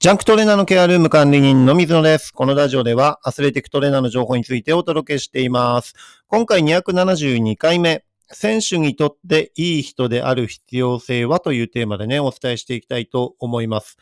ジャンクトレーナーのケアルーム管理人の水野です。このラジオではアスレティックトレーナーの情報についてお届けしています。今回272回目、選手にとっていい人である必要性はというテーマでね、お伝えしていきたいと思います。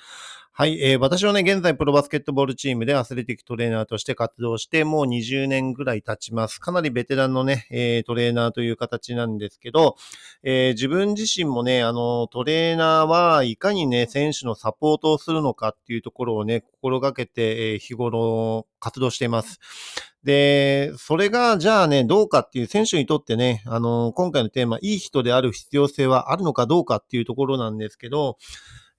はい、えー私はね、現在プロバスケットボールチームでアスレティックトレーナーとして活動して、もう20年ぐらい経ちます。かなりベテランのね、えートレーナーという形なんですけど、えー自分自身もね、あの、トレーナーはいかにね、選手のサポートをするのかっていうところをね、心がけて、えー日頃活動しています。で、それが、じゃあね、どうかっていう選手にとってね、あの、今回のテーマ、いい人である必要性はあるのかどうかっていうところなんですけど、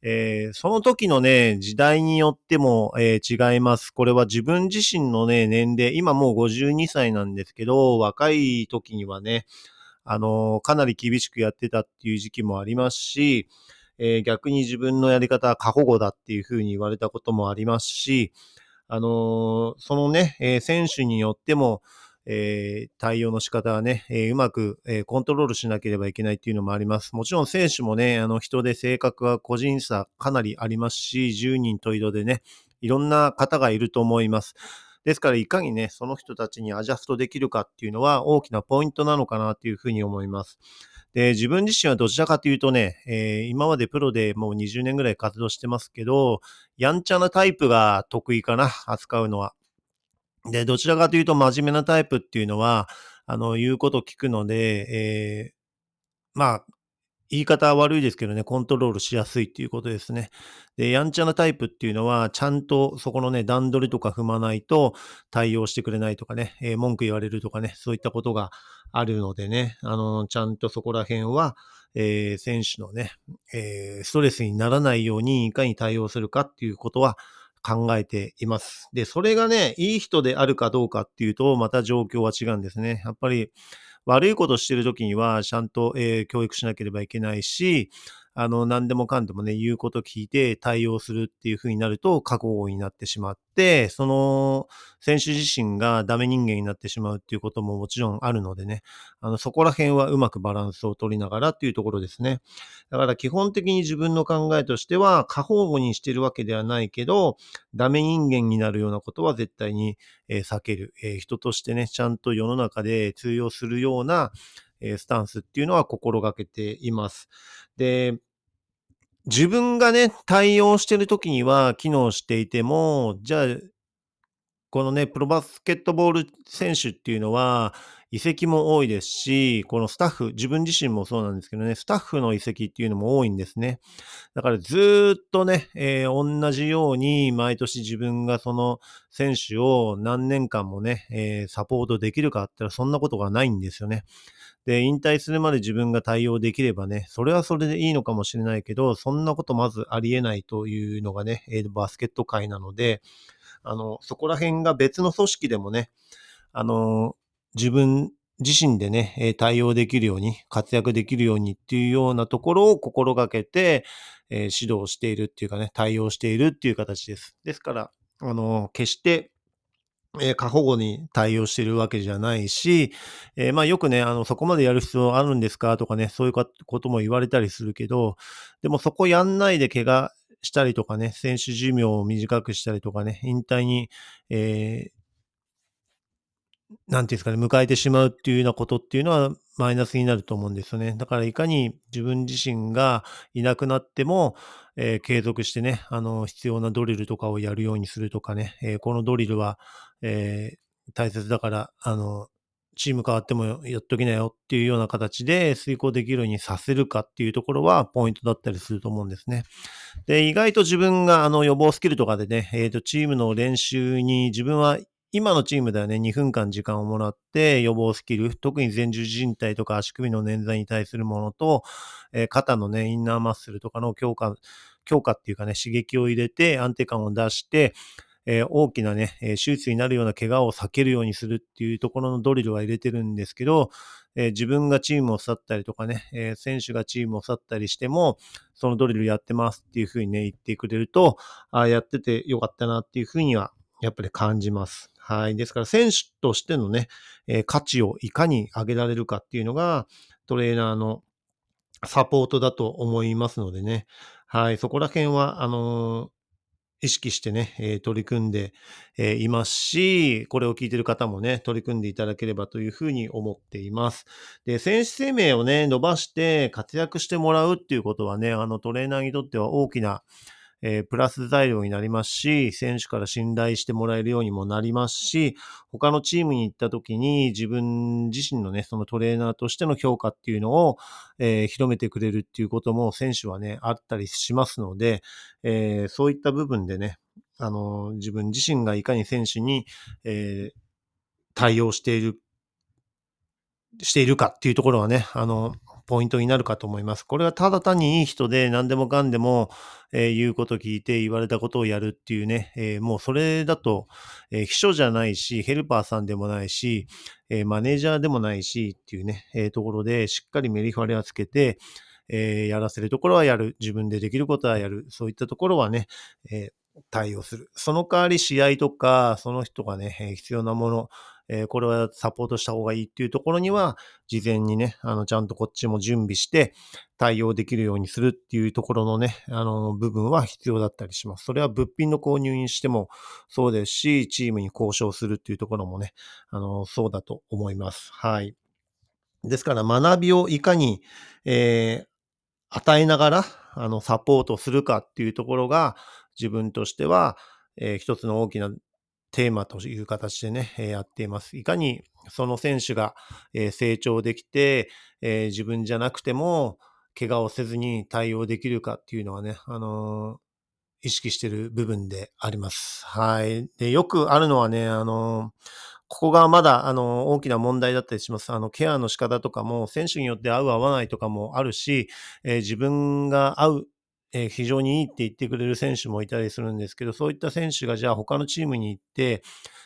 えーその時のね、時代によっても、えー違います。これは自分自身のね、年齢、今もう52歳なんですけど、若い時にはね、あのーかなり厳しくやってたっていう時期もありますし、えー逆に自分のやり方は過保護だっていうふうに言われたこともありますし、あのーそのね、えー選手によっても、えー対応の仕方はね、えーうまく、えーコントロールしなければいけないっていうのもあります。もちろん選手もね、あの人で性格は個人差かなりありますし、10人十色でね、いろんな方がいると思います。ですから、いかにね、その人たちにアジャストできるかっていうのは大きなポイントなのかなっていうふうに思います。で、自分自身はどちらかというとね、えー今までプロでもう20年ぐらい活動してますけど、やんちゃなタイプが得意かな、扱うのは。で、どちらかというと真面目なタイプっていうのは、あの、言うこと聞くので、えーまあ、言い方は悪いですけどね、コントロールしやすいっていうことですね。で、やんちゃなタイプっていうのは、ちゃんとそこのね、段取りとか踏まないと対応してくれないとかね、えー文句言われるとかね、そういったことがあるのでね、あの、ちゃんとそこら辺は、えー選手のね、えーストレスにならないようにいかに対応するかっていうことは考えています。で、それがね、いい人であるかどうかっていうと、また状況は違うんですね。やっぱり、悪いことしてる時には、ちゃんと、えー教育しなければいけないし、あの、何でもかんでもね、言うこと聞いて対応するっていう風になると、過保護になってしまって、その、選手自身がダメ人間になってしまうっていうことももちろんあるのでね、あの、そこら辺はうまくバランスを取りながらっていうところですね。だから基本的に自分の考えとしては、過保護にしてるわけではないけど、ダメ人間になるようなことは絶対に、え避ける、えー人としてね、ちゃんと世の中で通用するような、えスタンスっていうのは心がけています。で、自分がね、対応してる時には機能していても、じゃあ、このね、プロバスケットボール選手っていうのは、移籍も多いですし、このスタッフ、自分自身もそうなんですけどね、スタッフの移籍っていうのも多いんですね。だからずっとね、えー同じように毎年自分がその選手を何年間もね、えーサポートできるかって言ったらそんなことがないんですよね。で、引退するまで自分が対応できればね、それはそれでいいのかもしれないけど、そんなことまずありえないというのがね、バスケット界なので、あの、そこら辺が別の組織でもね、あの、自分自身でね、対応できるように、活躍できるようにっていうようなところを心がけて、え指導しているっていうかね、対応しているっていう形です。ですから、あの、決して、えー過保護に対応してるわけじゃないし、えーまあよくね、あの、そこまでやる必要あるんですかとかね、そういうことも言われたりするけど、でもそこやんないで怪我したりとかね、選手寿命を短くしたりとかね、引退に、えーなんていうんですかね、迎えてしまうっていうようなことっていうのはマイナスになると思うんですよね。だからいかに自分自身がいなくなっても、えー継続してね、あの、必要なドリルとかをやるようにするとかね、えーこのドリルは、えー大切だから、あの、チーム変わってもやっときなよっていうような形で遂行できるようにさせるかっていうところはポイントだったりすると思うんですね。で、意外と自分があの予防スキルとかでね、えっ、と、チームの練習に自分は今のチームではね、2分間時間をもらって予防スキル、特に前十字靭帯とか足首の捻挫に対するものと、えー肩のね、インナーマッスルとかの強化、強化っていうかね、刺激を入れて安定感を出して、えー大きなね、え手術になるような怪我を避けるようにするっていうところのドリルは入れてるんですけど、えー自分がチームを去ったりとかね、えー選手がチームを去ったりしても、そのドリルやってますっていうふうにね、言ってくれると、あ、やっててよかったなっていうふうには、やっぱり感じます。はい。ですから、選手としてのね、えー価値をいかに上げられるかっていうのが、トレーナーのサポートだと思いますのでね。はい。そこら辺は、あのー意識してね、えー、取り組んで、えー、いますし、これを聞いてる方もね、取り組んでいただければというふうに思っています。で、選手生命をね、伸ばして活躍してもらうっていうことはね、あのトレーナーにとっては大きな、えー、プラス材料になりますし、選手から信頼してもらえるようにもなりますし、他のチームに行った時に自分自身のね、そのトレーナーとしての評価っていうのを、えー、広めてくれるっていうことも選手はね、あったりしますので、えー、そういった部分でね、あの、自分自身がいかに選手に、え、対応している、しているかっていうところはね、あの、ポイントになるかと思います。これはただ単にいい人で何でもかんでも、えー、言うこと聞いて言われたことをやるっていうね、えー、もうそれだと、えー、秘書じゃないし、ヘルパーさんでもないし、えマネージャーでもないしっていうね、えところでしっかりメリハリをつけて、えやらせるところはやる。自分でできることはやる。そういったところはね、え対応する。その代わり試合とか、その人がね、必要なもの、えー、これはサポートした方がいいっていうところには、事前にね、あの、ちゃんとこっちも準備して対応できるようにするっていうところのね、あの、部分は必要だったりします。それは物品の購入にしてもそうですし、チームに交渉するっていうところもね、あの、そうだと思います。はい。ですから、学びをいかに、えー、与えながら、あの、サポートするかっていうところが、自分としては、えー、一つの大きなテーマという形でね、やっています。いかにその選手が成長できて、自分じゃなくても怪我をせずに対応できるかっていうのはね、あの意識してる部分であります。はい。で、よくあるのはね、あのここがまだ、あの、大きな問題だったりします。あの、ケアの仕方とかも、選手によって合う合わないとかもあるし、えー、自分が合うえ非常にいいって言ってくれる選手もいたりするんですけど、そういった選手がじゃあ他のチームに行って、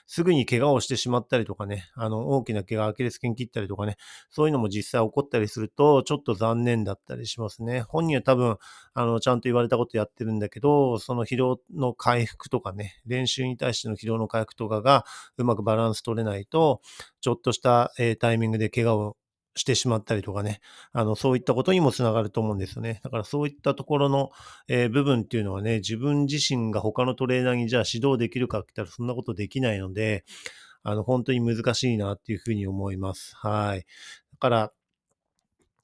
すぐに怪我をしてしまったりとかね、あの、大きな怪我、アキレス腱切ったりとかね、そういうのも実際起こったりすると、ちょっと残念だったりしますね。本人は多分、あの、ちゃんと言われたことやってるんだけど、その疲労の回復とかね、練習に対しての疲労の回復とかがうまくバランス取れないと、ちょっとした、え、タイミングで怪我をしてしまったりとかね、あの、そういったことにもつながると思うんですよね。だからそういったところの、えー、部分っていうのはね、自分自身が他のトレーナーにじゃあ指導できるかって言ったらそんなことできないので、あの、本当に難しいなっていうふうに思います。はい。だから、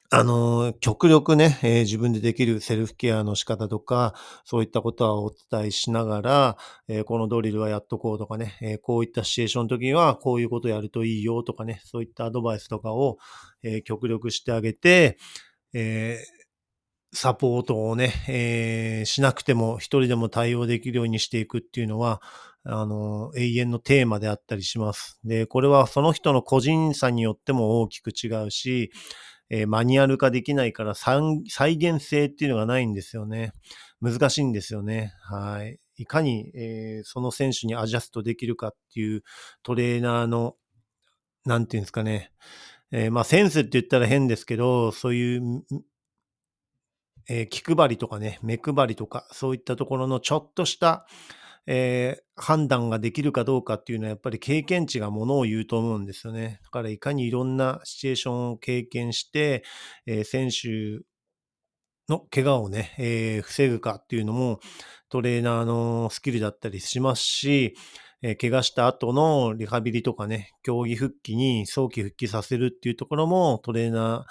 あの、極力ね、えー、自分でできるセルフケアの仕方とか、そういったことはお伝えしながら、えー、このドリルはやっとこうとかね、えー、こういったシチュエーションの時にはこういうことやるといいよとかね、そういったアドバイスとかを、え極力してあげて、えサポートをね、えしなくても一人でも対応できるようにしていくっていうのは、あの、永遠のテーマであったりします。で、これはその人の個人差によっても大きく違うし、えー、マニュアル化できないから再現性っていうのがないんですよね。難しいんですよね。はい。いかに、えー、その選手にアジャストできるかっていうトレーナーの、なんていうんですかね。えー、まあセンスって言ったら変ですけど、そういう、えー、気配りとかね、目配りとか、そういったところのちょっとした、えー、判断ができるかどうかっていうのはやっぱり経験値がものを言うと思うんですよね。だからいかにいろんなシチュエーションを経験して、えー、選手の怪我をね、えー、防ぐかっていうのもトレーナーのスキルだったりしますし、えー、怪我した後のリハビリとかね、競技復帰に早期復帰させるっていうところもトレーナ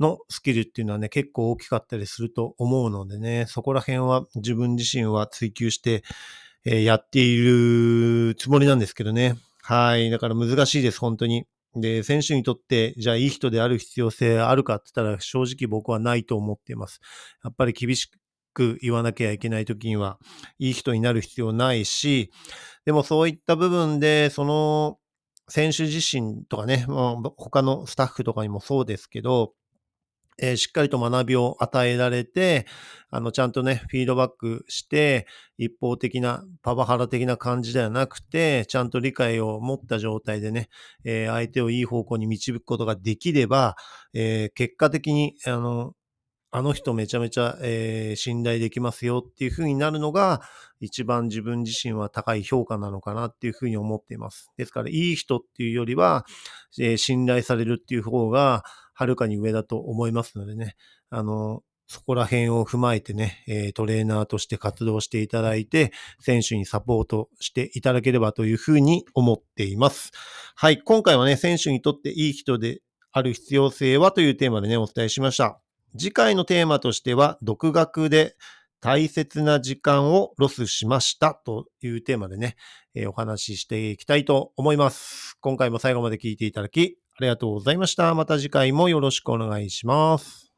ーのスキルっていうのはね、結構大きかったりすると思うのでね、そこら辺は自分自身は追求して、えー、やっているつもりなんですけどね。はい。だから難しいです、本当に。で、選手にとって、じゃあいい人である必要性あるかって言ったら、正直僕はないと思っています。やっぱり厳しく言わなきゃいけない時には、いい人になる必要ないし、でもそういった部分で、その選手自身とかね、他のスタッフとかにもそうですけど、えー、しっかりと学びを与えられて、あの、ちゃんとね、フィードバックして、一方的な、パワハラ的な感じではなくて、ちゃんと理解を持った状態でね、えー、相手をいい方向に導くことができれば、えー、結果的に、あの、あの人めちゃめちゃ、えー、信頼できますよっていう風になるのが、一番自分自身は高い評価なのかなっていう風に思っています。ですから、いい人っていうよりは、えー、信頼されるっていう方が、はるかに上だと思いますのでね、あの、そこら辺を踏まえてね、えトレーナーとして活動していただいて、選手にサポートしていただければというふうに思っています。はい、今回はね、選手にとっていい人である必要性はというテーマでね、お伝えしました。次回のテーマとしては、独学で大切な時間をロスしましたというテーマでね、えお話ししていきたいと思います。今回も最後まで聞いていただき、ありがとうございました。また次回もよろしくお願いします。